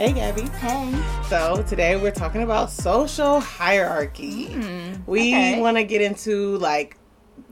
Hey, Gabby. Hey. So, today we're talking about social hierarchy. Mm, we okay. want to get into like,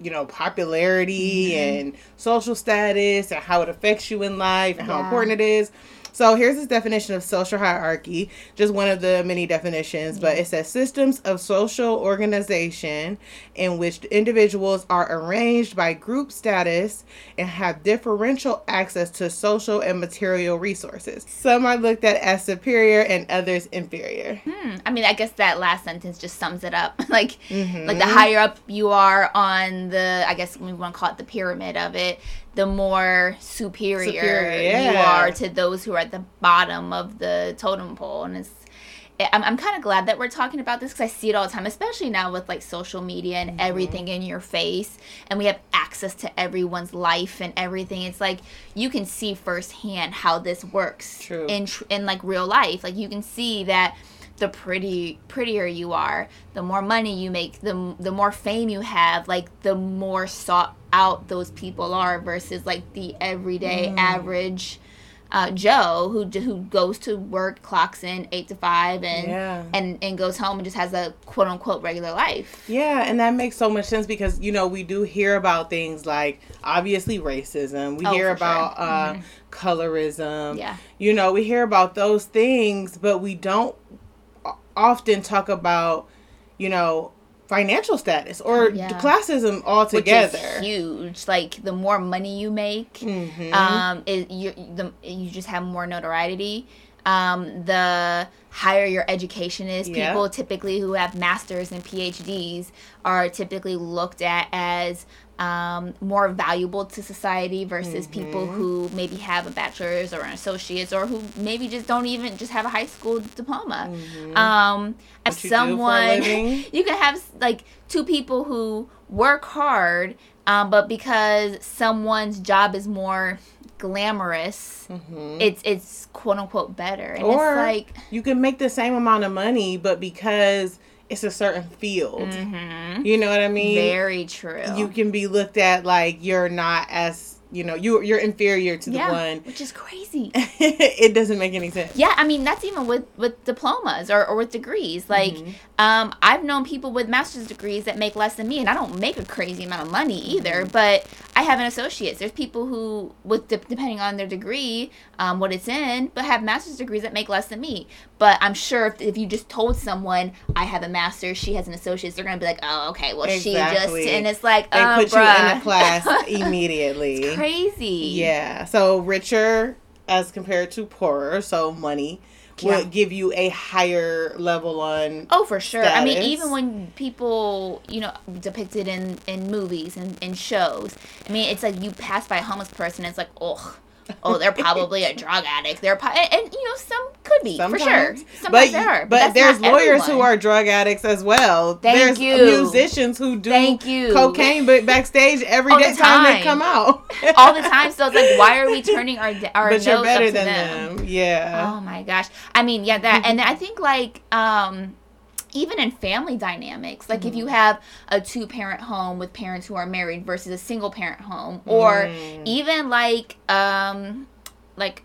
you know, popularity Mm-hmm. and social status and how it affects you in life and how important it is. So, here's this definition of social hierarchy, just one of the many definitions, but it says systems of social organization in which individuals are arranged by group status and have differential access to social and material resources. Some are looked at as superior and others inferior. Hmm. I mean, I guess that last sentence just sums it up. like, Mhm. like the higher up you are on the, I guess we want to call it the pyramid of it, the more superior, Superior, you are to those who are at the bottom of the totem pole. And it's, I'm, I'm kind of glad that we're talking about this because I see it all the time, especially now with like social media and Mm-hmm. everything in your face, and we have access to everyone's life and everything. It's like you can see firsthand how this works True. in tr- in like real life. Like you can see that the pretty prettier you are, the more money you make, the the more fame you have, like the more sought out those people are versus like the everyday Mm. average uh, Joe who who goes to work, clocks in eight to five, and Yeah. and and goes home and just has a quote unquote regular life. Yeah, and that makes so much sense because you know we do hear about things like obviously racism. We Oh, hear for sure. about uh, colorism. Yeah. You know, we hear about those things, but we don't often talk about you know financial status or Yeah. classism Which altogether. is huge. Like the more money you make, Mhm. um, it, you the you just have more notoriety. Um, the higher your education is, Yeah. people typically who have masters and PhDs are typically looked at as um, more valuable to society versus people Mm-hmm. who maybe have a bachelor's or an associate's or who maybe just don't even just have a high school diploma. Um, if Mm-hmm. You for a someone living. you can have like two people who work hard, um, but because someone's job is more glamorous, it's it's quote unquote better. And Mm-hmm. or it's like you can make the same amount of money, but because it's a certain field, you know what I mean? Mm-hmm. very true. you can be looked at like you're not as you know you you're inferior to the yeah, one. which is crazy. it doesn't make any sense. Yeah, I mean that's even with with diplomas or, or with degrees. Like, Mm-hmm. um, I've known people with master's degrees that make less than me, and I don't make a crazy amount of money either. Mm-hmm. But I have an associate's. There's people who, with de- depending on their degree, um, what it's in, but have master's degrees that make less than me. But I'm sure if, if you just told someone I have a master's, she has an associate's, they're gonna be like, oh, okay, well she just, and it's like, They oh, put you in a class immediately. Crazy. Yeah. So richer as compared to poorer, so money Yeah. would give you a higher level on Oh, for sure. I mean, even when people, you know, depicted in in movies and in shows. I mean, it's like you pass by a homeless person, it's like, oh, oh, they're probably a drug addict. They're pro- and, and, you know, some could be for sure. Sometimes. Sometimes but they are, but, but, there's lawyers who are drug addicts as well. Thank there's you. musicians who do Thank you. cocaine but backstage every day the time they come out. all the time. So it's like, why are we turning our our but nose you're better up to than them? them. Yeah. Oh my gosh. I mean, yeah, that and I think like um even in family dynamics, like if you have a two parent home with parents who are married versus a single parent home or Mm. even like um like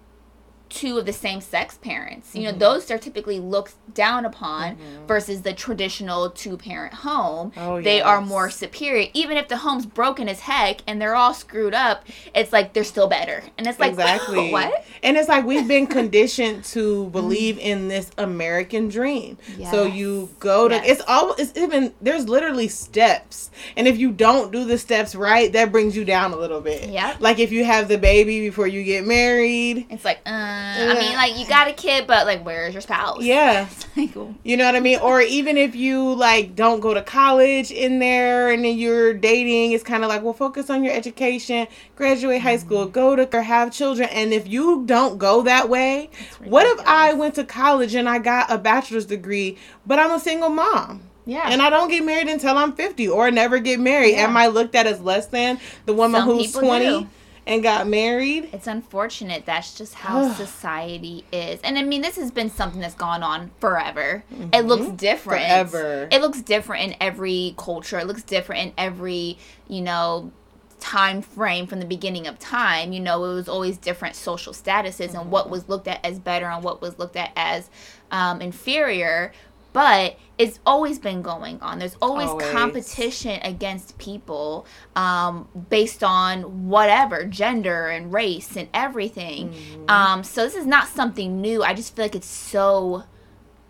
two of the same sex parents. You know, those are typically looked down upon versus the traditional two parent home. Oh, they are more superior. Even if the home's broken as heck and they're all screwed up, it's like they're still better. And it's like exactly. what? And it's like we've been conditioned to believe in this American dream. So you go to Yes. it's all it's even there's literally steps. And if you don't do the steps right, that brings you down a little bit. Yeah. Like if you have the baby before you get married. It's like, uh, I mean, like you got a kid, but like, where's your spouse? Yeah. Like, You know what I mean? Or even if you like don't go to college in there and then you're dating, it's kind of like, well, focus on your education, graduate high school, mm-hmm. go to or have children. And if you don't go that way, what if I went to college and I got a bachelor's degree, but I'm a single mom? yeah. And I don't get married until I'm 50 or never get married. Yeah. Am I looked at as less than the woman Some who's 20 do. And got married? it's unfortunate. That's just how society is. And I mean, this has been something that's gone on forever. It looks different. Mm-hmm. Forever. It looks different in every culture. It looks different in every, you know, time frame from the beginning of time you know it was always different social statuses mm-hmm. and what was looked at as better and what was looked at as um, inferior but it's always been going on. There's always, always. competition against people um, based on whatever gender and race and everything. Mm-hmm. Um, so this is not something new. I just feel like it's so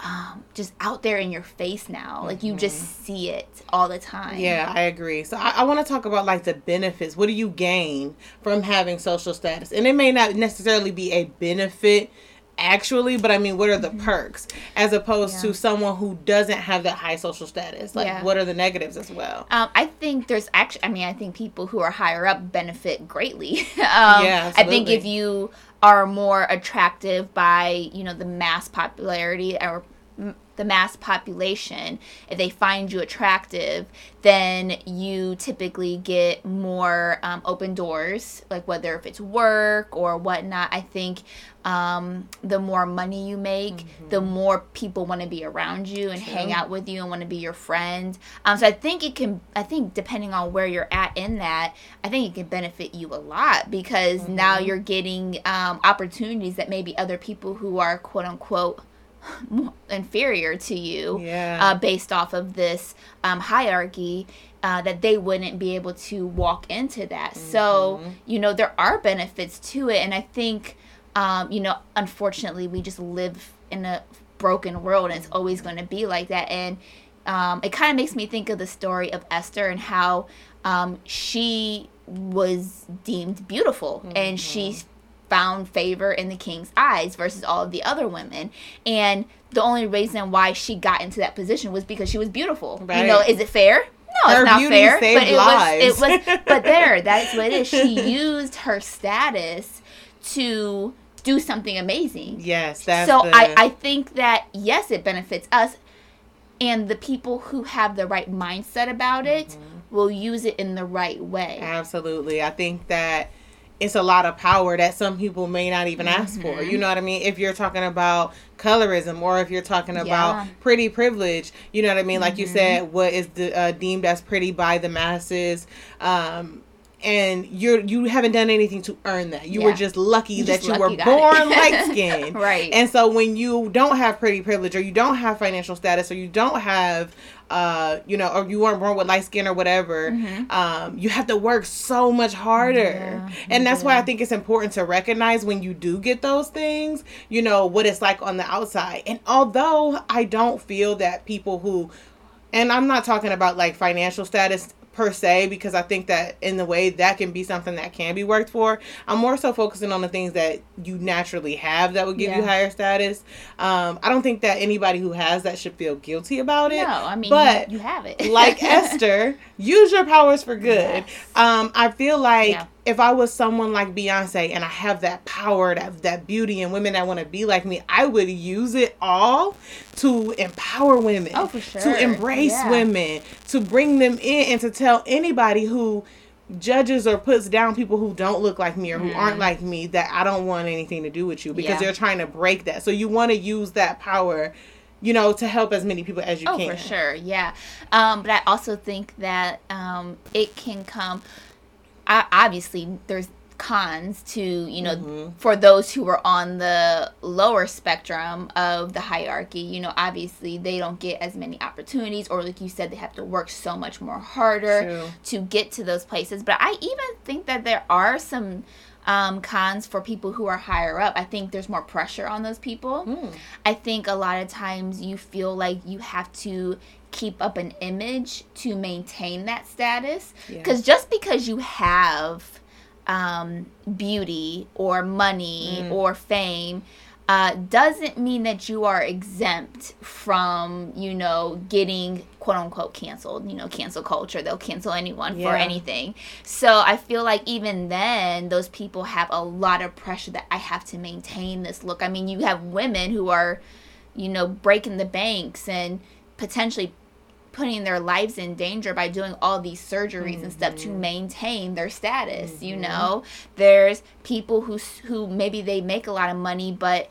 um, just out there in your face now. Like you mm-hmm. just see it all the time. Yeah, I agree. So I, I want to talk about like the benefits. What do you gain from having social status? And it may not necessarily be a benefit actually, but I mean, what are the mm-hmm. perks as opposed yeah. to someone who doesn't have that high social status? Like, yeah. what are the negatives as well? Um, I think there's actually, I mean, I think people who are higher up benefit greatly. um, yeah, absolutely. I think if you are more attractive by, you know, the mass popularity or the mass population, if they find you attractive, then you typically get more um, open doors, like whether if it's work or whatnot. I think um, the more money you make, mm-hmm. the more people want to be around you and True. hang out with you and want to be your friend. Um, so I think it can, I think depending on where you're at in that, I think it can benefit you a lot because mm-hmm. now you're getting um, opportunities that maybe other people who are quote unquote inferior to you yeah. uh, based off of this um, hierarchy uh, that they wouldn't be able to walk into that mm-hmm. so you know there are benefits to it and i think um, you know unfortunately we just live in a broken world and it's always going to be like that and um, it kind of makes me think of the story of esther and how um, she was deemed beautiful mm-hmm. and she found favor in the king's eyes versus all of the other women. And the only reason why she got into that position was because she was beautiful. Right. You know, is it fair? No, her it's not fair. but it lives. was it was but there, that's what it is. She used her status to do something amazing. Yes, that's so the... I, I think that yes, it benefits us and the people who have the right mindset about it mm-hmm. will use it in the right way. Absolutely. I think that it's a lot of power that some people may not even ask mm-hmm. for. You know what I mean? If you're talking about colorism or if you're talking about pretty privilege, you know what I mean? Like mm-hmm. you said, what is uh, deemed as pretty by the masses. Um, and you're you haven't done anything to earn that. You yeah. were just lucky that just you lucky were born light skinned. right. And so when you don't have pretty privilege or you don't have financial status or you don't have uh, you know, or you weren't born with light skin or whatever, mm-hmm. um, you have to work so much harder. Yeah, and that's yeah. why I think it's important to recognize when you do get those things, you know, what it's like on the outside. And although I don't feel that people who, and I'm not talking about like financial status per se because I think that in the way that can be something that can be worked for. I'm more so focusing on the things that you naturally have that would give yeah. you higher status. Um, I don't think that anybody who has that should feel guilty about it. No, I mean, but you, have it. like Esther, use your powers for good. Yes. Um, I feel like yeah if I was someone like Beyonce and I have that power, that that beauty, and women that want to be like me, I would use it all to empower women. Oh, for sure. To embrace yeah. women, to bring them in, and to tell anybody who judges or puts down people who don't look like me or who mm. aren't like me that I don't want anything to do with you because yeah. they're trying to break that. So you want to use that power you know, to help as many people as you oh, can. for sure, yeah. Um, but I also think that um, it can come obviously there's cons to you know mm-hmm. for those who are on the lower spectrum of the hierarchy you know obviously they don't get as many opportunities or like you said they have to work so much more harder True. to get to those places but i even think that there are some um, cons for people who are higher up. I think there's more pressure on those people. Mm. I think a lot of times you feel like you have to keep up an image to maintain that status. Because yeah. just because you have um, beauty or money mm. or fame, uh, doesn't mean that you are exempt from, you know, getting quote unquote canceled. You know, cancel culture, they'll cancel anyone yeah. for anything. So I feel like even then, those people have a lot of pressure that I have to maintain this look. I mean, you have women who are, you know, breaking the banks and potentially putting their lives in danger by doing all these surgeries mm-hmm. and stuff to mm-hmm. maintain their status mm-hmm. you know there's people who who maybe they make a lot of money but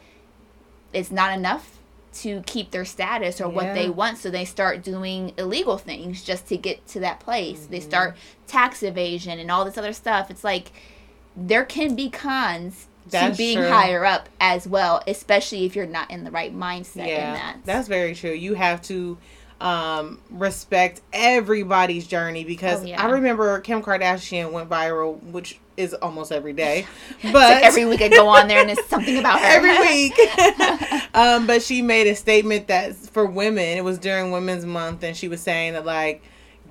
it's not enough to keep their status or what they want so they start doing illegal things just to get to that place they Mm-hmm. start tax evasion and all this other stuff it's like there can be cons That's to being true. higher up as well especially if you're not in the right mindset in that that's very true. You have to um, respect everybody's journey because Oh, yeah. I remember Kim Kardashian went viral, which is almost every day, but every week I go on there and it's something about her every week. um, but she made a statement that for women, it was during Women's Month, and she was saying that like.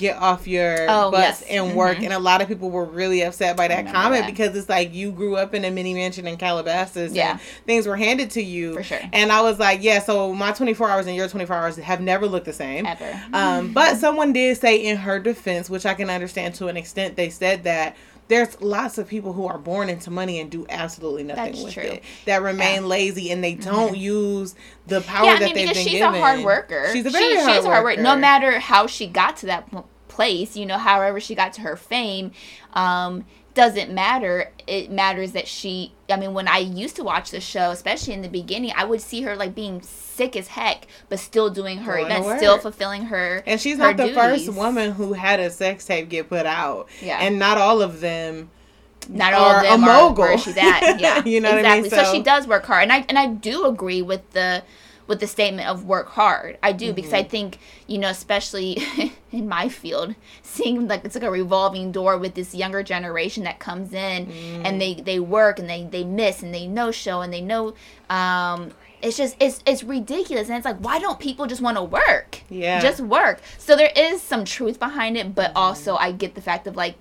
Get off your Oh, butts yes. and work, Mhm. and a lot of people were really upset by that comment that. because it's like you grew up in a mini mansion in Calabasas, Yeah. and things were handed to you, For sure. And I was like, yeah, so my 24 hours and your 24 hours have never looked the same. ever Um, but someone did say in her defense, which I can understand to an extent, they said that there's lots of people who are born into money and do absolutely nothing That's with true. it. That remain lazy and they don't use the power yeah, I that mean, they've because been she's given. a hard worker. She's a She- very hard she's a hard worker. worker. No matter how she got to that place, you know, however she got to her fame, um, doesn't matter. It matters that she. I mean, when I used to watch the show, especially in the beginning, I would see her like being sick as heck, but still doing her Going events, still fulfilling her. And she's her not the first woman who had a sex tape get put out. Yeah. And not all of them Not all of them a are mogul. where she's at. Yeah, You know what I mean? exactly. So, So- she does work hard, and I and I do agree with the with the statement of work hard. I do because Mm-hmm. I think you know, especially in my field, seeing like it's like a revolving door with this younger generation that comes in Mm. and they they work and they they miss and they no show and they know. Um, it's just it's it's ridiculous and it's like why don't people just want to work Yeah. just work so there is some truth behind it but Mm-hmm. also i get the fact of like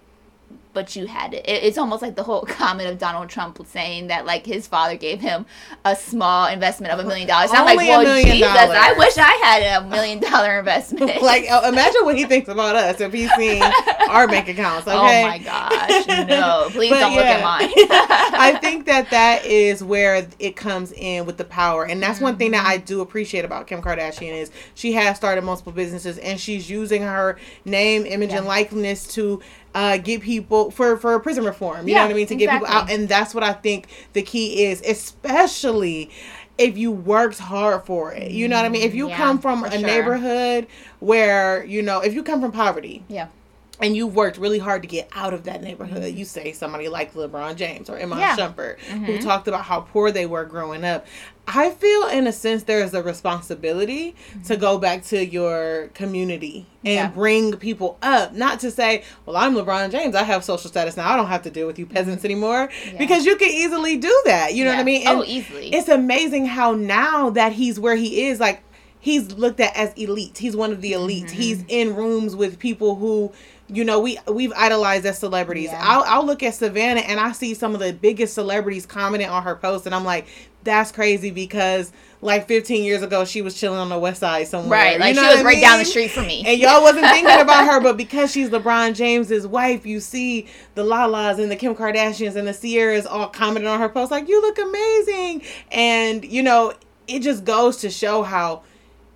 but you had it. it. It's almost like the whole comment of Donald Trump saying that like his father gave him a small investment of a million dollars. I'm like, well, million Jesus, I wish I had a million dollar investment. like uh, imagine what he thinks about us if he's seeing our bank accounts. Okay. oh my gosh, no! Please don't look at mine. I think that that is where it comes in with the power, and that's one thing that I do appreciate about Kim Kardashian is she has started multiple businesses, and she's using her name, image, and likeness to uh, get people for for prison reform. You know what I mean? To get people out, and that's what I think the key is, especially. If you worked hard for it, you know what I mean. If you Yeah, come from a sure. neighborhood where you know, if you come from poverty, yeah, and you've worked really hard to get out of that neighborhood. You say somebody like LeBron James or Iman Yeah. Shumpert, who talked about how poor they were growing up. I feel, in a sense, there is a responsibility to go back to your community and Yeah. bring people up. Not to say, well, I'm LeBron James. I have social status now. I don't have to deal with you peasants anymore. Yeah. Because you can easily do that. You know what I mean? Oh, easily. It's amazing how now that he's where he is, like, he's looked at as elite. He's one of the elite. Mm-hmm. He's in rooms with people who, you know, we we've idolized as celebrities. Yeah. I'll I'll look at Savannah and I see some of the biggest celebrities commenting on her post, and I'm like, that's crazy because like 15 years ago she was chilling on the west side somewhere. right. Like You know she was right down the street from me. And y'all wasn't thinking about her, but because she's LeBron James's wife, you see the Lalas and the Kim Kardashians and the Ciaras all commenting on her post like, "You look amazing," and you know, it just goes to show how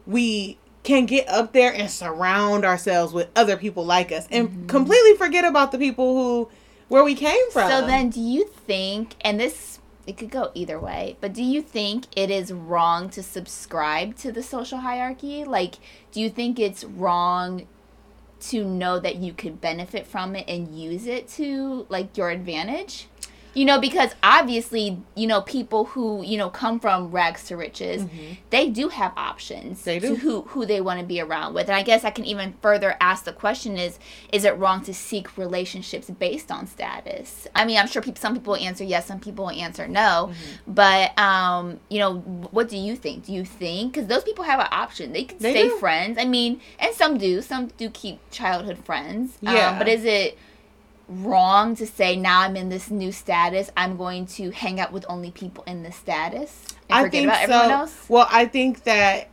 we can get up there and surround ourselves with other people like us and mm-hmm. completely forget about the people who where we came from. So then, do you think, and this it could go either way, but do you think it is wrong to subscribe to the social hierarchy? Like, do you think it's wrong to know that you could benefit from it and use it to like your advantage? You know, because obviously, you know, people who, you know, come from rags to riches, they do have options Mm-hmm. They to do. who who they want to be around with. And I guess I can even further ask the question is is it wrong to seek relationships based on status? I mean, I'm sure people, some people answer yes, some people answer no. Mm-hmm. But um, you know, what do you think? Do you think cuz those people have an option. They can They stay do. friends. I mean, and some do. Some do keep childhood friends. Yeah. Um, but is it wrong to say now I'm in this new status, I'm going to hang out with only people in this status and I forget think about so. everyone else? Well, I think that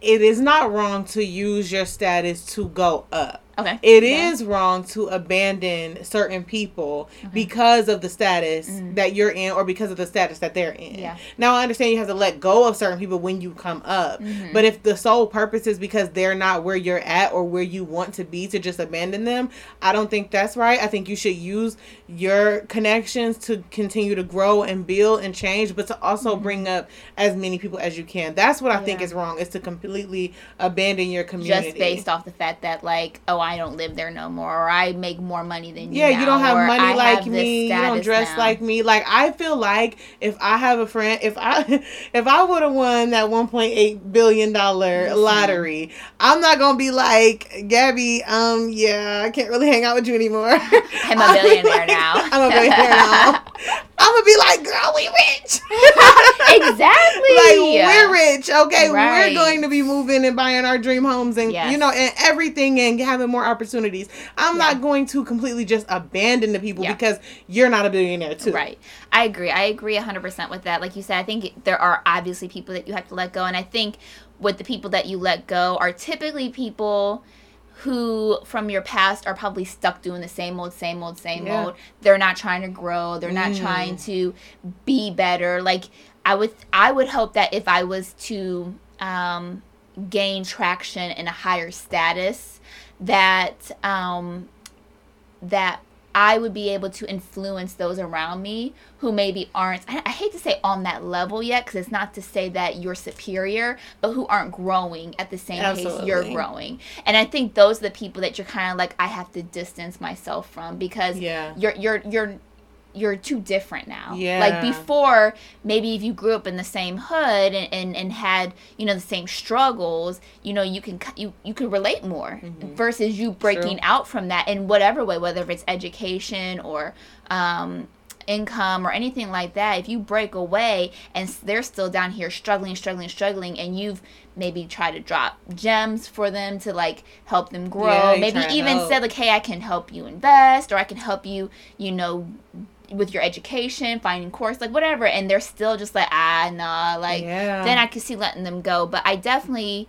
it is not wrong to use your status to go up. Okay. It Yeah. is wrong to abandon certain people because of the status that you're in or because of the status that they're in. Mm-hmm. Yeah. Now I understand you have to let go of certain people when you come up. Mm-hmm. But if the sole purpose is because they're not where you're at or where you want to be to just abandon them, I don't think that's right. I think you should use your connections to continue to grow and build and change, but to also bring up as many people as you can. That's what I think Mm-hmm. Is wrong is to completely abandon your community. just based off the fact that like oh I don't live there no more or I make more money than you Yeah, you don't have money I like have me. You don't dress now. like me. Like I feel like if I have a friend, if I if I would have won that 1.8 billion dollar lottery, I'm not gonna be like Gabby. Um, yeah, I can't really hang out with you anymore. I'm a billionaire now. I'm a billionaire now. I'm gonna be like, girl, we rich. exactly like we're rich, okay? Right. We're going to be moving and buying our dream homes and Yes. you know and everything and having more opportunities. I'm Yeah. not going to completely just abandon the people Yeah. because you're not a billionaire too. Right. I agree. I agree 100% with that. Like you said, I think there are obviously people that you have to let go. And I think with the people that you let go are typically people who from your past are probably stuck doing the same old, same old, same Yeah. old. They're not trying to grow. They're not Mm. trying to be better. Like I would, I would hope that if I was to um, gain traction in a higher status, that um, that I would be able to influence those around me who maybe aren't, I, I hate to say on that level yet, because it's not to say that you're superior, but who aren't growing at the same pace you're growing. And I think those are the people that you're kind of like, I have to distance myself from because Yeah. you're, you're, you're, you're too different now. Yeah. Like before, maybe if you grew up in the same hood and, and, and had, you know, the same struggles, you know, you can you you could relate more versus you breaking True. out from that in whatever way, whether it's education or um income or anything like that if you break away and they're still down here struggling struggling struggling and you've maybe tried to drop gems for them to like help them grow Yeah, maybe even said like hey i can help you invest or i can help you you know with your education finding course like whatever and they're still just like ah nah like Yeah. then i could see letting them go but i definitely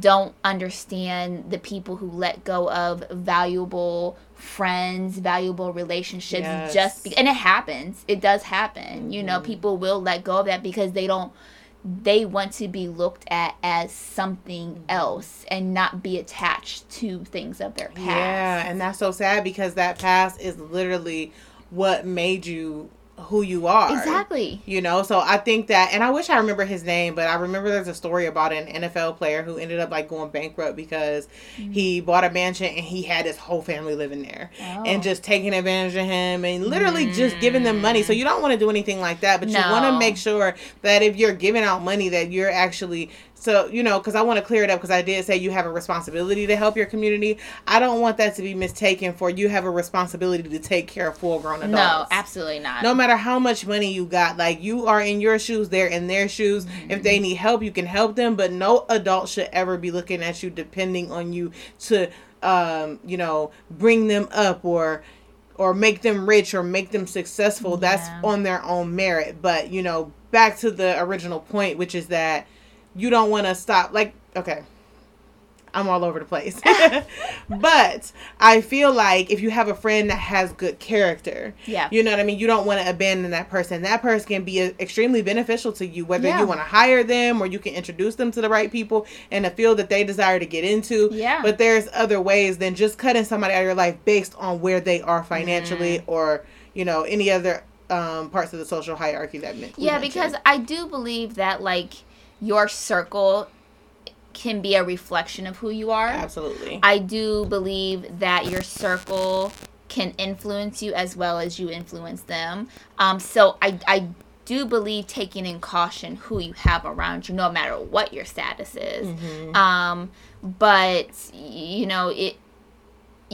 don't understand the people who let go of valuable friends, valuable relationships Yes. just be- and it happens. It does happen. You know, people will let go of that because they don't they want to be looked at as something else and not be attached to things of their past. Yeah, and that's so sad because that past is literally what made you who you are. Exactly. You know, so I think that, and I wish I remember his name, but I remember there's a story about an NFL player who ended up like going bankrupt because mm. he bought a mansion and he had his whole family living there Oh. and just taking advantage of him and literally just giving them money. So mm. you don't want to do anything like that, but you want to make sure that if you're giving out money, that you're actually so you know because I want to clear it up because I did say you have a responsibility to help your community. I don't want that to be mistaken for you have a responsibility to take care of full grown adults. No, absolutely not. no matter how much money you got like you are in your shoes they're in their shoes. If they need help you can help them but no adult should ever be looking at you depending on you to um you know bring them up or or make them rich or make them successful. That's on their own merit. But you know back to the original point which is that you don't want to stop like okay I'm all over the place. but I feel like if you have a friend that has good character, Yeah. you know what I mean? You don't want to abandon that person. That person can be uh, extremely beneficial to you, whether Yeah. you want to hire them or you can introduce them to the right people in a field that they desire to get into. Yeah. But there's other ways than just cutting somebody out of your life based on where they are financially Mm. or, you know, any other um, parts of the social hierarchy that Yeah, mentioned. because I do believe that like your circle can be a reflection of who you are. Absolutely. I do believe that your circle can influence you as well as you influence them. Um, so I, I do believe taking in caution who you have around you, no matter what your status is. Mm-hmm. Um, but you know it.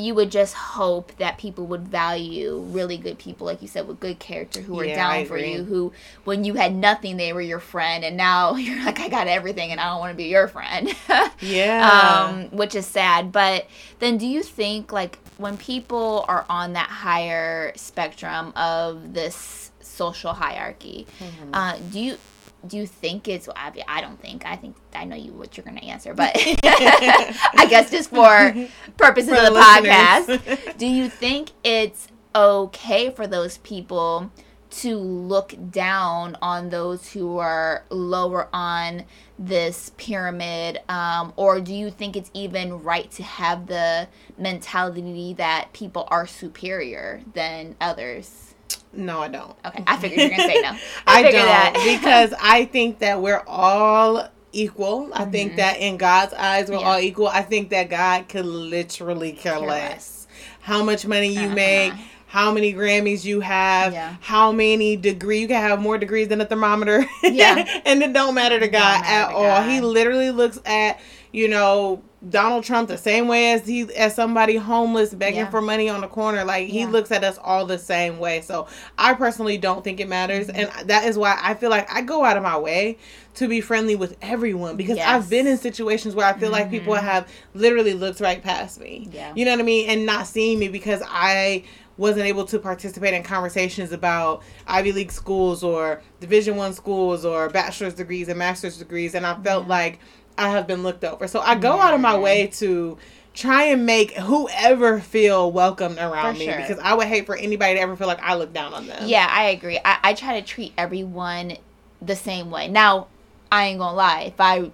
You would just hope that people would value really good people, like you said, with good character, who are Yeah, I down for agree. you. Who, when you had nothing, they were your friend, and now you're like, I got everything, and I don't want to be your friend. Yeah. um, which is sad. But then, do you think like when people are on that higher spectrum of this social hierarchy, Mm-hmm. uh, do you do you think it's well, I, I don't think i think i know you what you're gonna answer but i guess just for purposes For of the the podcast do you think it's okay for those people to look down on those who are lower on this pyramid um, or do you think it's even right to have the mentality that people are superior than others No, I don't. okay i figured you're gonna say no I, figured don't that. because I think that we're all equal. I think that in God's eyes we're Mm-hmm. Yeah. all equal. I think that God could literally care, Care less. less. how much money you Uh-huh. make. How many Grammys you have? Yeah. How many degree you can have more degrees than a thermometer? Yeah. and it don't matter to God at all. God. He literally looks at you know Donald Trump the same way as he as somebody homeless begging Yeah. for money on the corner. Like he Yeah. looks at us all the same way. So I personally don't think it matters, Mm-hmm. and that is why I feel like I go out of my way to be friendly with everyone because Yes. Mm-hmm. I've been in situations where I feel like people have literally looked right past me. Yeah. You know what I mean, and not seeing me because I wasn't able to participate in conversations about Ivy League schools or Division One schools or bachelor's degrees and master's degrees, and I felt like I have been looked over. So I go out of my way to try and make whoever feel welcomed around For me sure. because I would hate for anybody to ever feel like I look down on them. Yeah, I agree. I, I try to treat everyone the same way. Now, I ain't gonna lie. If I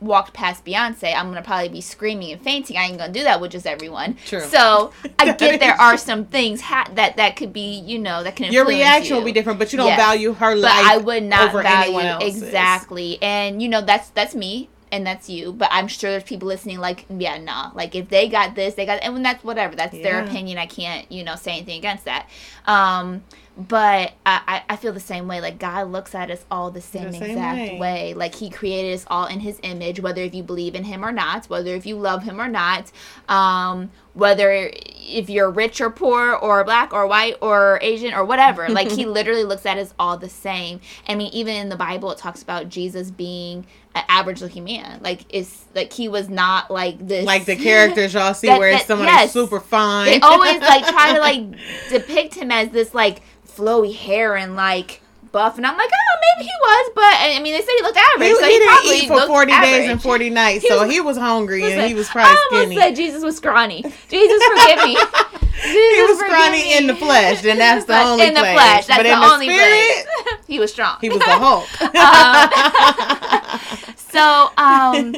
walked past Beyonce, I'm gonna probably be screaming and fainting. I ain't gonna do that with just everyone. True. So I get there are some things ha- that that could be, you know, that can Your reaction you. will be different, but you don't Yes. value her But life I would not over value exactly. And you know, that's that's me and that's you. But I'm sure there's people listening like, yeah, nah. Like if they got this, they got and when that's whatever. That's their opinion. I can't, you know, say anything against that. Um but I, I I feel the same way. Like God looks at us all the same, The same exact way. way. Like He created us all in His image, whether if you believe in Him or not, whether if you love Him or not, um, whether if you're rich or poor or black or white or Asian or whatever. Like He literally looks at us all the same. I mean, even in the Bible, it talks about Jesus being an average looking man. Like it's like He was not like this. Like the characters y'all see That- where that- somebody's yes. super fine. they always like try to like depict him as this like flowy hair and like buff, and I'm like, oh, maybe he was, but I mean, they said he looked He, average, so he he, didn't probably eat for looked 40 days average. and 40 nights, He so was- he was hungry and he was probably I almost skinny. said Jesus was scrawny. Jesus, forgive me. Jesus, he was scrawny me. in the flesh, and that's the only in the flesh. That's but the in only the spirit, place. he was strong. he was the Hulk. Um, so um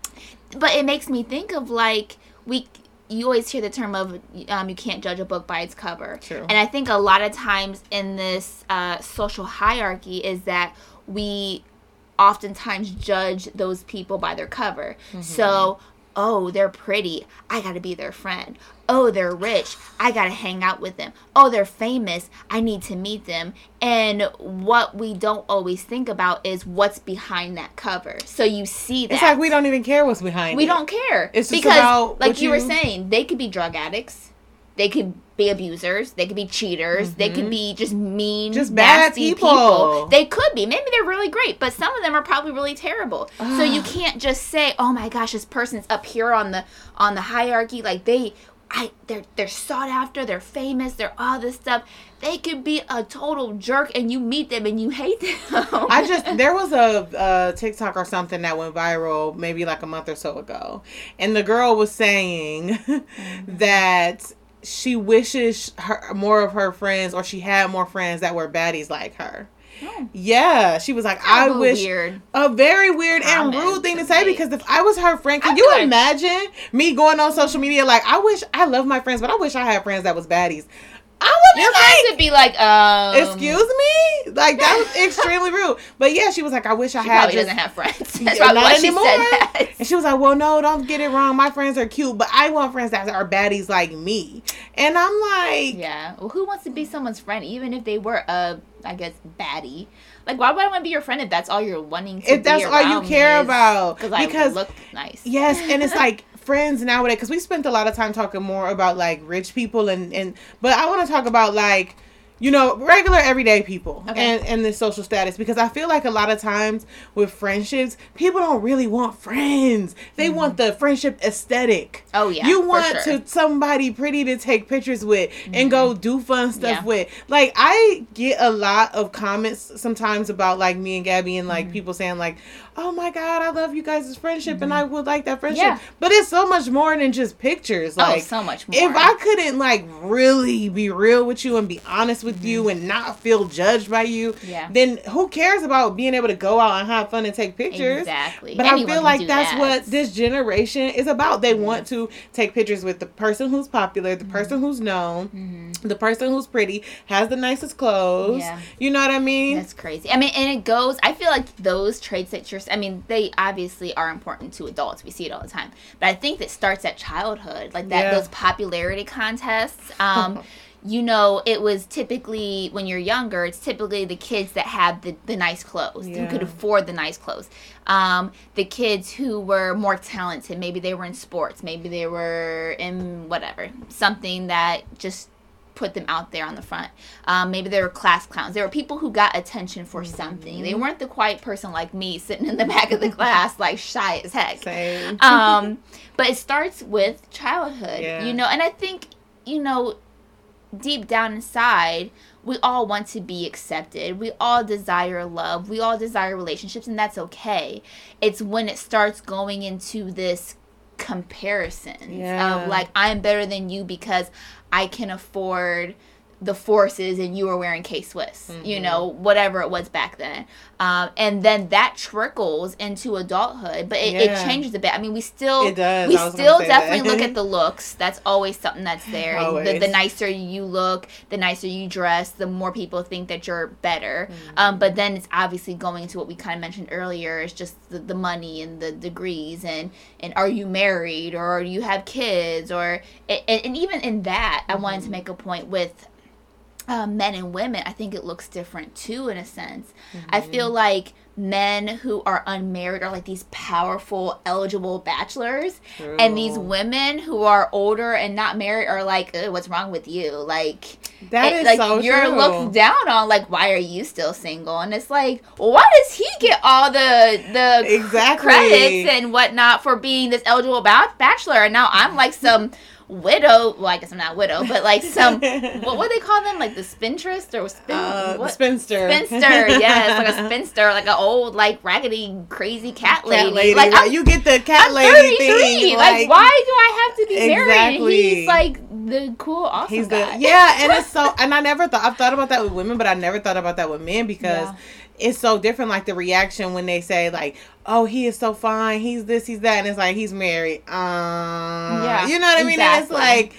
but it makes me think of like we you always hear the term of um, you can't judge a book by its cover. True. and i think a lot of times in this uh, social hierarchy is that we oftentimes judge those people by their cover. So oh they're pretty. I gotta be their friend. Oh they're rich. I gotta hang out with them. Oh they're famous. I need to meet them. And what we don't always think about is what's behind that cover. So you see that it's like we don't even care what's behind we it. don't care. It's just because about like what you, were saying they could be drug addicts they could be abusers. They could be cheaters. They could be just mean Mm-hmm. Just bad nasty people. they could be. Maybe they're really great but some of them are probably really terrible. So you can't just say oh my gosh this person's up here on the on the hierarchy. Like they I they're they're sought after, they're famous, they're all this stuff. They could be a total jerk and you meet them and you hate them. I just there was a, uh TikTok or something that went viral maybe like a month or so ago, and the girl was saying that she wishes her more of her friends or she had more friends that were baddies like her. Oh. Yeah, she was like, I wish weird. a very weird and rude thing to to say because if I was her friend, can I'd you imagine me going on social media like I wish I love my friends, but I wish I had friends that was baddies. I would Your be friends like, would be like, um excuse me, like that was extremely rude. But yeah, she was like, I wish I She had probably just doesn't have friends. That's Yeah, not why she anymore. that. And she was like, "Well, no, don't get it wrong. My friends are cute, but I want friends that are baddies like me." And I'm like, Yeah. Well, who wants to be someone's friend, even if they were a, I guess, baddie? Like, why would I want to be your friend if that's all you're wanting to If that's all you care about. Because I look nice. yes, and it's like friends nowadays because we spent a lot of time talking more about like rich people and and, but I want to talk about like. You know, regular everyday people Okay. and, and the social status because I feel like a lot of times with friendships, people don't really want friends. They want the friendship aesthetic. Mm-hmm. Oh, yeah, You want sure. Mm-hmm. to somebody pretty to take pictures with and go do fun stuff Yeah. with. Like I get a lot of comments sometimes about like me and Gabby and Mm-hmm. like people saying like, "Oh my god, I love you guys' friendship and I would like that friendship." Yeah. But it's so much more than just pictures. Like oh, so much more. if I couldn't like really be real with you and be honest with you and not feel judged by you, Mm-hmm. Yeah. then who cares about being able to go out and have fun and take pictures? Exactly. But Anyone I feel like that's that. what this generation is about. They want to take pictures with the person who's popular, Mm-hmm. the person who's known, the person who's pretty, has the nicest clothes. Yeah. You know what I mean? That's crazy. I mean, and it goes. I feel like those traits that you're. I mean, they obviously are important to adults. We see it all the time. But I think that starts at childhood, like that. Yeah. Those popularity contests. Um, you know, it was typically when you're younger. It's typically the kids that have the, the nice clothes, who could afford the nice clothes. Um, the kids who were more talented. Maybe they were in sports. Maybe they were in whatever something that just put them out there on the front. Um, maybe they were class clowns. There were people who got attention for something. Mm-hmm. They weren't the quiet person like me sitting in the back of the class, like shy as heck. Same. Um, but it starts with childhood, Yeah. you know, and I think, you know, deep down inside, we all want to be accepted. We all desire love. We all desire relationships, and that's okay. It's when it starts going into this comparison Yeah. of like, I'm better than you because I can afford the forces and you were wearing K Swiss, Mm-hmm. you know, whatever it was back then. Um, and then that trickles into adulthood, but it, Yeah. it changes a bit. I mean, we still, we I was gonna still definitely look at the looks. That's always something that's there. The, the nicer you look, the nicer you dress, the more people think that you're better. Mm-hmm. Um, but then it's obviously going to what we kind of mentioned earlier. is just the, the money and the degrees and and are you married or do you have kids or and, and even in that, I wanted Mm-hmm. to make a point with uh, men and women, I think it looks different too, in a sense. I Mm-hmm. feel like men who are unmarried are like these powerful, eligible bachelors, and these women who are older and not married are like, "What's wrong with you?" Like That it- is like so you're true. looked down on. Like, why are you still single? And it's like, well, why does he get all the the Exactly. credits and whatnot for being this eligible ba- bachelor, and now I'm like some widow. Well, I guess I'm not widow, but like some what what do they call them? Like the spintress or spin Uh, what? spinster. Spinster, yes, like a spinster, like an old, like raggedy, crazy cat lady. Cat lady. like right? You get the cat I'm lady 33. thing. Like, why do I have to be married? Exactly. He's like the cool, awesome He's the guy. yeah, and it's so and I never thought I've thought about that with women, but I never thought about that with men because Yeah. It's so different. Like the reaction when they say like, "Oh, he is so fine. He's this. He's that," and it's like he's married. Um, Yeah, you know what I mean? And it's like.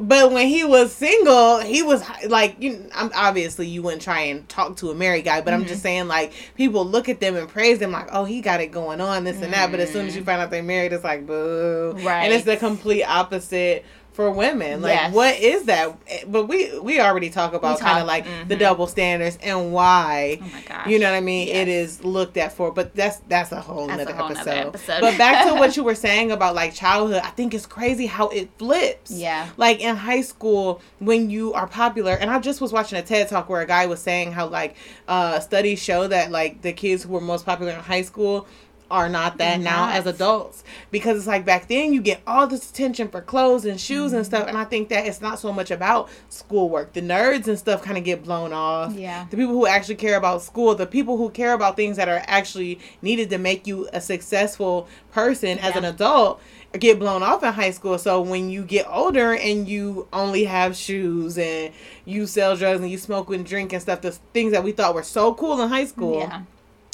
But when he was single, he was like, you. I'm obviously you wouldn't try and talk to a married guy, but I'm Mm-hmm. just saying like people look at them and praise them like, oh, he got it going on, this and that. But as soon as you find out they're married, it's like boo, Mm-hmm. Right. And it's the complete opposite for women. Like, Yes. what is that? But we we already talk about kind of like the mhm. double standards and why. Oh. You know what I mean? It Yes. is looked at for, but that's that's a whole That's a nother whole nother episode. episode. But back to what you were saying about like childhood, I think it's crazy how it flips. Yeah. Like in high school, when you are popular, and I just was watching a TED talk where a guy was saying how like uh studies show that like the kids who were most popular in high school are not that now Not. as adults because it's like back then you get all this attention for clothes and shoes Mm-hmm. and stuff and i think that it's not so much about schoolwork the nerds and stuff kind of get blown off Yeah. the people who actually care about school the people who care about things that are actually needed to make you a successful person as an adult get blown off in high school so when you get older and you only have shoes and you sell drugs and you smoke and drink and stuff the things that we thought were so cool in high school Yeah.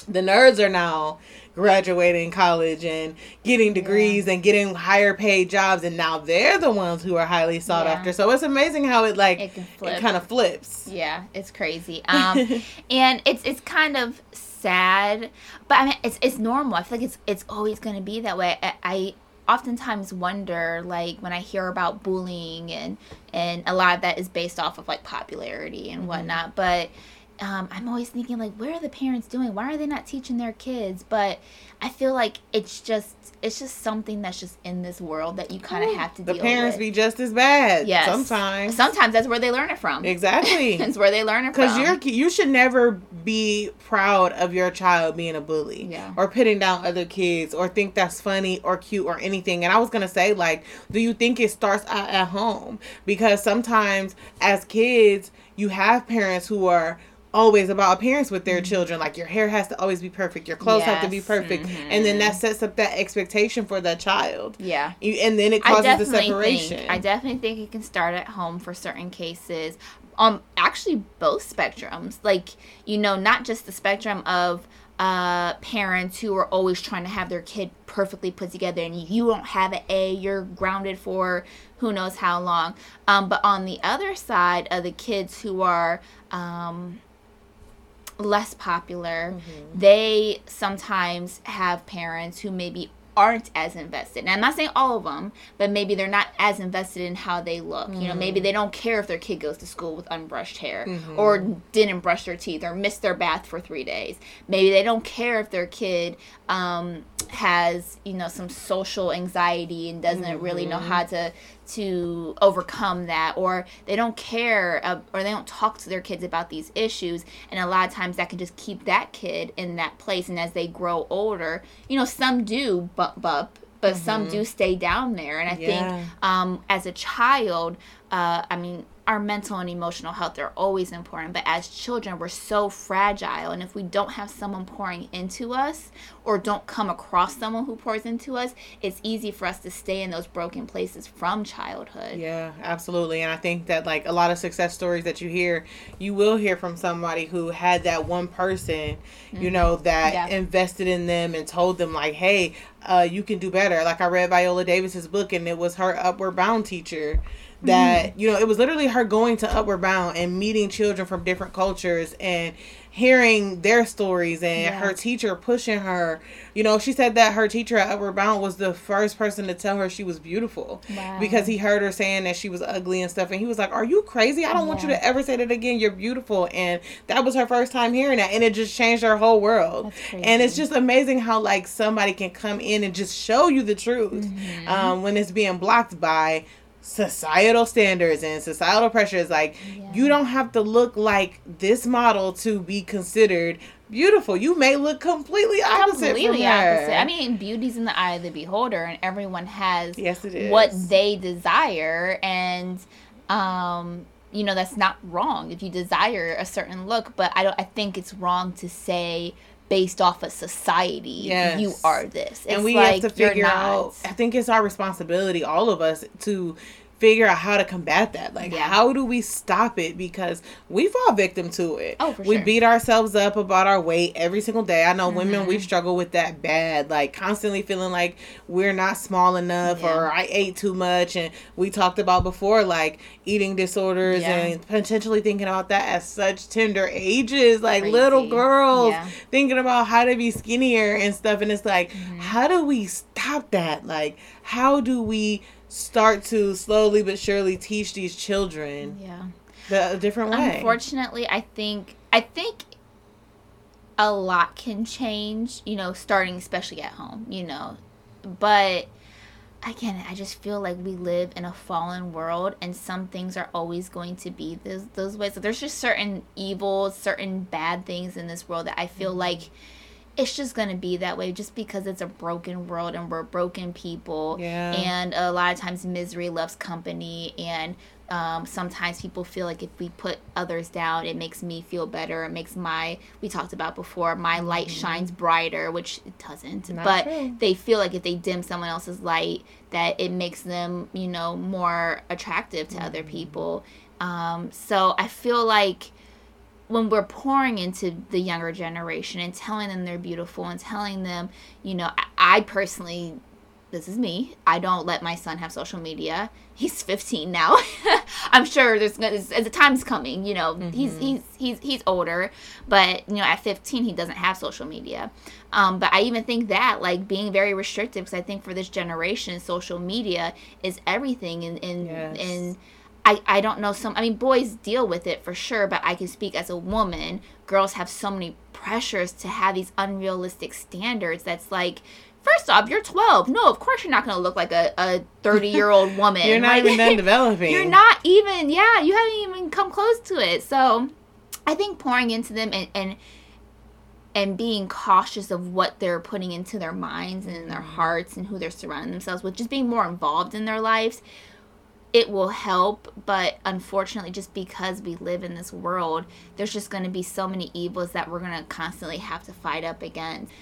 the nerds are now graduating college and getting degrees and getting higher paid jobs and now they're the ones who are highly sought Yeah. after so it's amazing how it like It it, kind of flips Yeah, it's crazy. Um, and it's it's kind of sad, but I mean it's it's normal. I feel like it's it's always going to be that way. I, I oftentimes wonder like when I hear about bullying and and a lot of that is based off of like popularity and whatnot, but um, I'm always thinking like, what are the parents doing? Why are they not teaching their kids? But I feel like it's just it's just something that's just in this world that you kind of have to. The parents with. be just as bad. Yes. Sometimes. Sometimes that's where they learn it from. Exactly. That's where they learn it from. Because you're you should never be proud of your child being a bully Yeah. or putting down other kids or think that's funny or cute or anything. And I was gonna say like, do you think it starts out at home? Because sometimes as kids you have parents who are always about appearance with their children like your hair has to always be perfect your clothes have to be Yes. perfect and then that Mhm. sets up that expectation for the child yeah. You- and then it causes the separation think I definitely think it can start at home for certain cases. Um, actually, both spectrums. Like you know, not just the spectrum of uh parents who are always trying to have their kid perfectly put together and you don't have an A, you're grounded for who knows how long. Um, but on the other side of the kids who are um less popular, mm-hmm. they sometimes have parents who maybe aren't as invested. And I'm not saying all of them, but maybe they're not as invested in how they look. You know, maybe they don't care if their kid goes to school with unbrushed hair or didn't brush their teeth or missed their bath for three days. Maybe they don't care if their kid um, has, you know, some social anxiety and doesn't really know how to to overcome that or they don't care uh, or they don't talk to their kids about these issues and a lot of times that can just keep that kid in that place and as they grow older you know some do up but some do stay down there and i Yeah. think um, as a child uh, i mean our mental and emotional health are always important but as children we're so fragile and if we don't have someone pouring into us or don't come across someone who pours into us it's easy for us to stay in those broken places from childhood Yeah, absolutely. And I think that like a lot of success stories that you hear, you will hear from somebody who had that one person, you know, that Mm-hmm. Yeah. invested in them and told them like, "Hey, uh, you can do better." Like I read Viola Davis's book, and it was her Upward Bound teacher. That Mm-hmm. you know, it was literally her going to Upward Bound and meeting children from different cultures and hearing their stories and Yeah. her teacher pushing her. You know, she said that her teacher at Upward Bound was the first person to tell her she was beautiful Wow. because he heard her saying that she was ugly and stuff and he was like are you crazy i don't want you to ever say that again you're beautiful and that was her first time hearing that and it just changed her whole world and it's just amazing how like somebody can come in and just show you the truth Mm-hmm. um, when it's being blocked by societal standards and societal pressures like you don't have to look like this model to be considered beautiful you may look completely opposite completely from her. opposite. I mean, beauty's in the eye of the beholder, and everyone has Yes, it is. what they desire, and um, you know that's not wrong if you desire a certain look. But I don't. I think it's wrong to say based off of society Yes. you are this. and we like, have to figure out i think it's our responsibility all of us to figure out how to combat that like Yeah. how do we stop it because we fall victim to it Oh, for we sure. beat ourselves up about our weight every single day i know women Mm-hmm. we struggle with that bad like constantly feeling like we're not small enough Yeah. or i ate too much and we talked about before like eating disorders Yeah. and potentially thinking about that at such tender ages like little girls thinking about how to be skinnier and stuff and it's like Mm-hmm. how do we stop that like how do we start to slowly but surely teach these children Yeah. the a different way Unfortunately, I think I think a lot can change, you know, starting especially at home, you know. But again, I just feel like we live in a fallen world and some things are always going to be those those ways. So there's just certain evils, certain bad things in this world that I feel Mm-hmm. like it's just going to be that way just because it's a broken world and we're broken people Yeah. and a lot of times misery loves company and um, sometimes people feel like if we put others down it makes me feel better it makes my we talked about before my light shines brighter which it doesn't Mm-hmm. Not but true. they feel like if they dim someone else's light that it makes them you know more attractive to other Mm-hmm. people um, so i feel like when we're pouring into the younger generation and telling them they're beautiful and telling them, you know, I, I personally, this is me. I don't let my son have social media. He's 15 now. I'm sure there's as the time's coming. You know, he's he's he's he's older, but you know, at 15 he doesn't have social media. Um, but I even think that like being very restrictive because I think for this generation, social media is everything, and and Yes. and I, I don't know some I mean boys deal with it for sure, but I can speak as a woman. Girls have so many pressures to have these unrealistic standards that's like First off, you're 12. No, of course you're not going to look like a, a 30 year old woman. you're not like, even done developing. You're not even, yeah, you haven't even come close to it. So I think pouring into them and, and and being cautious of what they're putting into their minds and in their Mm-hmm. hearts and who they're surrounding themselves with, just being more involved in their lives, it will help. But unfortunately, just because we live in this world, there's just going to be so many evils that we're going to constantly have to fight up against.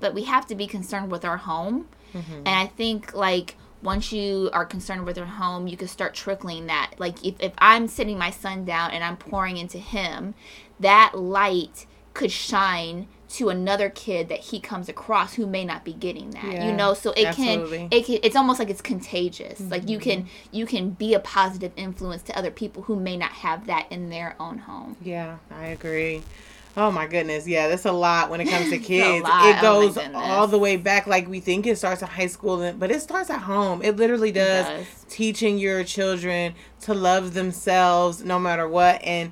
But we have to be concerned with our home. Mm-hmm. And I think, like, once you are concerned with your home, you can start trickling that. Like, if, if I'm sitting my son down and I'm pouring into him, that light could shine to another kid that he comes across who may not be getting that you know so it absolutely. can it can it's almost like it's contagious like you can Mm-hmm. you can be a positive influence to other people who may not have that in their own home Yeah, I agree. Oh my goodness, yeah, that's a lot when it comes to kids. It oh goes goodness. all the way back, like we think it starts in high school, but it starts at home. It literally does, does. teaching your children to love themselves no matter what. And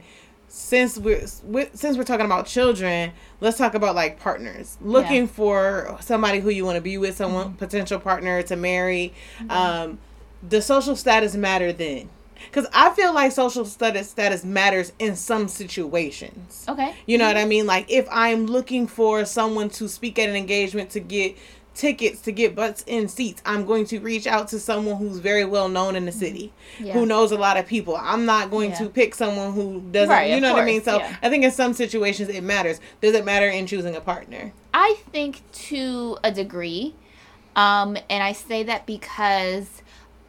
since we're since we're talking about children, let's talk about like partners. Looking for somebody who you want to be with, someone Mm-hmm. potential partner to marry. Um, the social status matter then. Because I feel like social status status matters in some situations. okay You know what I mean? Like if I'm looking for someone to speak at an engagement to get tickets to get butts in seats, I'm going to reach out to someone who's very well known in the city, Yeah. who knows a lot of people. I'm not going Yeah. to pick someone who doesn't. Right, you know what I mean? So yeah. I think in some situations it matters. Does it matter in choosing a partner? I think to a degree. Um, and I say that because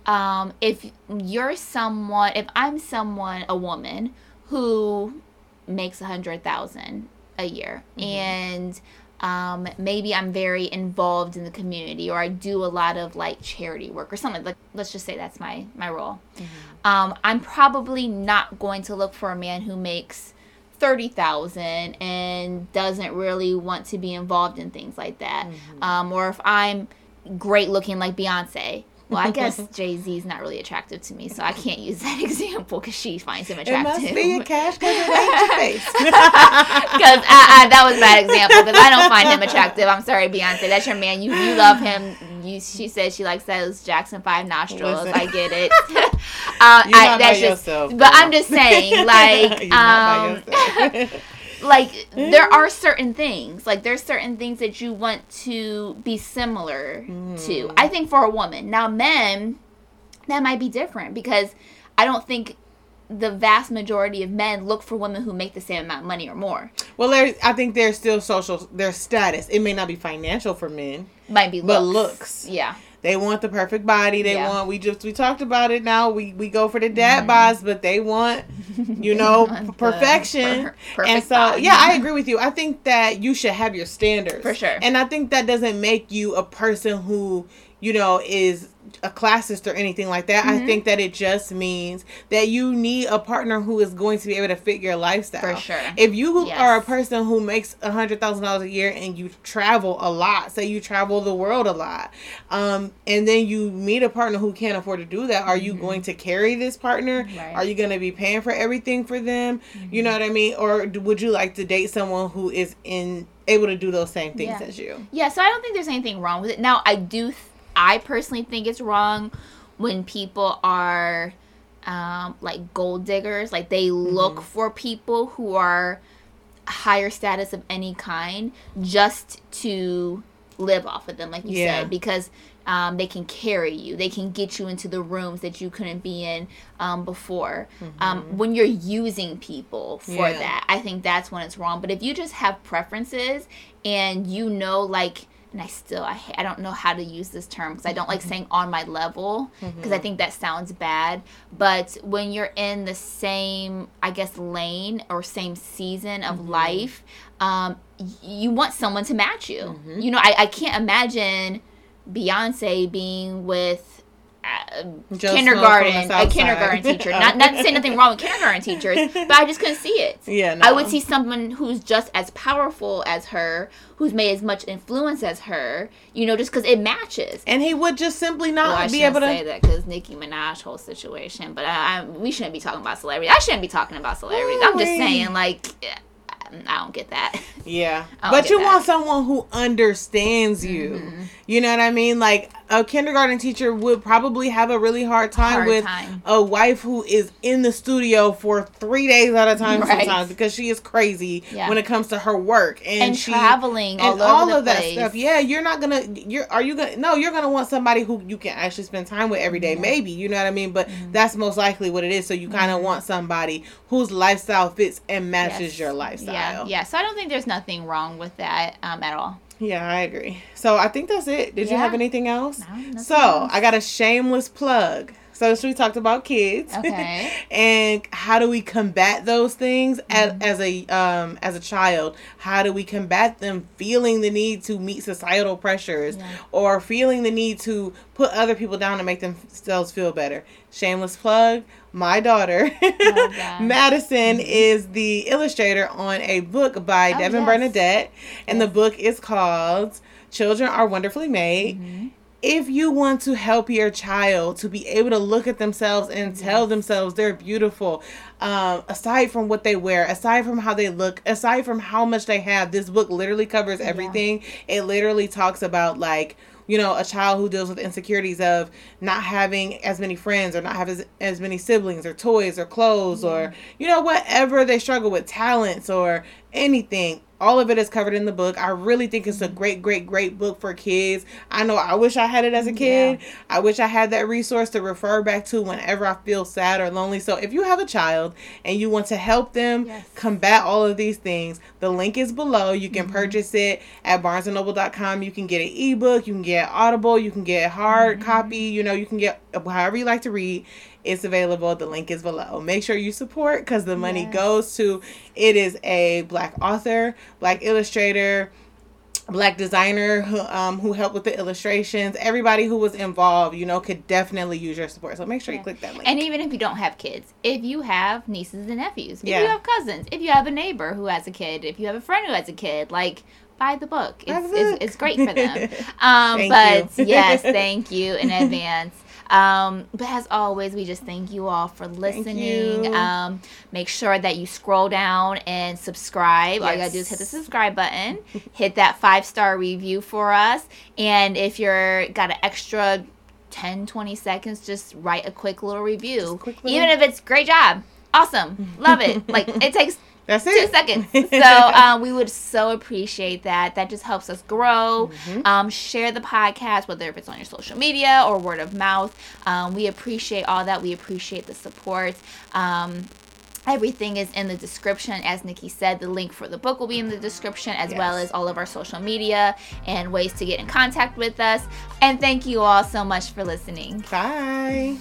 um, if you're someone, if I'm someone, a woman who makes a hundred thousand a year, and um, maybe I'm very involved in the community, or I do a lot of like charity work or something. Like, let's just say that's my my role. Um, I'm probably not going to look for a man who makes thirty thousand and doesn't really want to be involved in things like that. Um, or if I'm great looking like Beyonce. Well, I guess Jay Z is not really attractive to me, so I can't use that example because she finds him attractive. It must be a cash because it ain't. Because that was a bad example. Because I don't find him attractive. I'm sorry, Beyonce. That's your man. You you love him. You, she says she likes those Jackson Five nostrils. Listen. I get it. uh, I, not that's by just. yourself, but girl. I'm just saying, like, You're not by um, like there mm-hmm. are certain things like there's certain things that you want to be similar to mm. i think for a woman now men that might be different because i don't think the vast majority of men look for women who make the same amount of money or more well, there's, I think there's still social, their status. It may not be financial for men. might be looks. But looks. yeah They want the perfect body. They Yeah. want. We just we talked about it. Now we we go for the dad bods, but they want, you know, Mm-hmm. Perfection. per- and so body. yeah, I agree with you. I think that you should have your standards For sure. And I think that doesn't make you a person who you know is a classist or anything like that. Mm-hmm. I think that it just means that you need a partner who is going to be able to fit your lifestyle. For sure. If you Yes. are a person who makes a hundred thousand dollars a year and you travel a lot, say you travel the world a lot, um, and then you meet a partner who can't afford to do that, are you going to carry this partner? Mm-hmm. Right. Mm-hmm. Are you going to be paying for everything for them? You know what I mean? Or would you like to date someone who is in able to do those same things Yeah. as you? Yeah, so I don't think there's anything wrong with it. Now, I do, th- I personally think it's wrong when people are um, like gold diggers. Like they look for people who are higher status of any kind just to live off of them, like you Yeah. said, because um, they can carry you. They can get you into the rooms that you couldn't be in um, before. Um, when you're using people for Yeah. that, I think that's when it's wrong. But if you just have preferences and you know, like, and I still I, I don't know how to use this term because I don't like mm-hmm. saying on my level because I mm-hmm. think that sounds bad. But when you're in the same I guess lane or same season of mm-hmm. life, um, you want someone to match you. You know, I, I can't imagine Beyonce being with uh, kindergarten, Smo from the a kindergarten teacher. Not not to say nothing wrong with kindergarten teachers, but I just couldn't see it. Yeah, I would see someone who's just as powerful as her, who's made as much influence as her. You know, just because it matches. and he would just simply not Well, be able to. say that because Nicki Minaj whole situation, but I, I, we shouldn't be talking about celebrities. I shouldn't be talking about celebrities. I'm just saying, like, I don't get that. Yeah, don't but you that. want someone who understands you. Mhm. You know what I mean? Like a kindergarten teacher would probably have a really hard time Hard with time. a wife who is in the studio for three days at a time Right. sometimes because she is crazy Yeah. when it comes to her work and, And she traveling all and all the of that stuff. Yeah, you're not gonna. You're are you gonna? No, you're gonna want somebody who you can actually spend time with every day. Yeah. Maybe you know what I mean. But Mhm. that's most likely what it is. So you kind of Mhm. want somebody whose lifestyle fits and matches Yes. your Yeah, lifestyle. yeah. So I don't think there's nothing wrong with that um, at all. Yeah, I agree. So I think that's it. Did you have anything else? No, So else. I got a shameless plug. So we talked about kids, Okay. and how do we combat those things as, Mhm. as a um as a child? How do we combat them feeling the need to meet societal pressures Yeah. or feeling the need to put other people down to make themselves feel better? Shameless plug. My daughter, that. Madison, is the illustrator on a book by Oh, Devin yes. Bernadette, and the book is called "Children Are Wonderfully Made." Mhm. if you want to help your child to be able to look at themselves and tell Yes. themselves they're beautiful, um, aside from what they wear, aside from how they look, aside from how much they have, this book literally covers Yeah. everything. It literally talks about like you know a child who deals with insecurities of not having as many friends or not have as, as many siblings or toys or clothes or you know whatever they struggle with talents or anything all of it is covered in the book i really think it's a great great great book for kids i know i wish i had it as a kid I wish I had that resource to refer back to whenever I feel sad or lonely. So if you have a child and you want to help them Yes. combat all of these things, the link is below. You can Mhm. purchase it at barnesandnoble.com. You can get an ebook, you can get Audible, you can get hard Mhm. copy, you know, you can get however you like to read. It's available. The link is below. Make sure you support because the money Yes. goes to it is a black author, black illustrator, black designer who um who helped with the illustrations everybody who was involved you know could definitely use your support so make sure you Yeah. click that link And even if you don't have kids, if you have nieces and nephews, if Yeah. you have cousins, if you have a neighbor who has a kid, if you have a friend who has a kid, like buy the book. It's, it's, it's great for them. Um, but yes, thank you in advance. Um, but as always, we just thank you all for listening. Um, make sure that you scroll down and subscribe. All you gotta do is hit the subscribe button, hit that five star review for us, and if you're got an extra 10, 20 seconds, just write a quick little review. Quick little- Even if it's great job, awesome, love it. like it takes that's it. two seconds. So um, we would so appreciate that. That just helps us grow. Mhm. Um, share the podcast, whether if it's on your social media or word of mouth. Um, we appreciate all that. We appreciate the support. Um, Everything is in the description. As Nikki said, the link for the book will be in the description, as well as all of our social media and ways to get in contact with us. And thank you all so much for listening. bye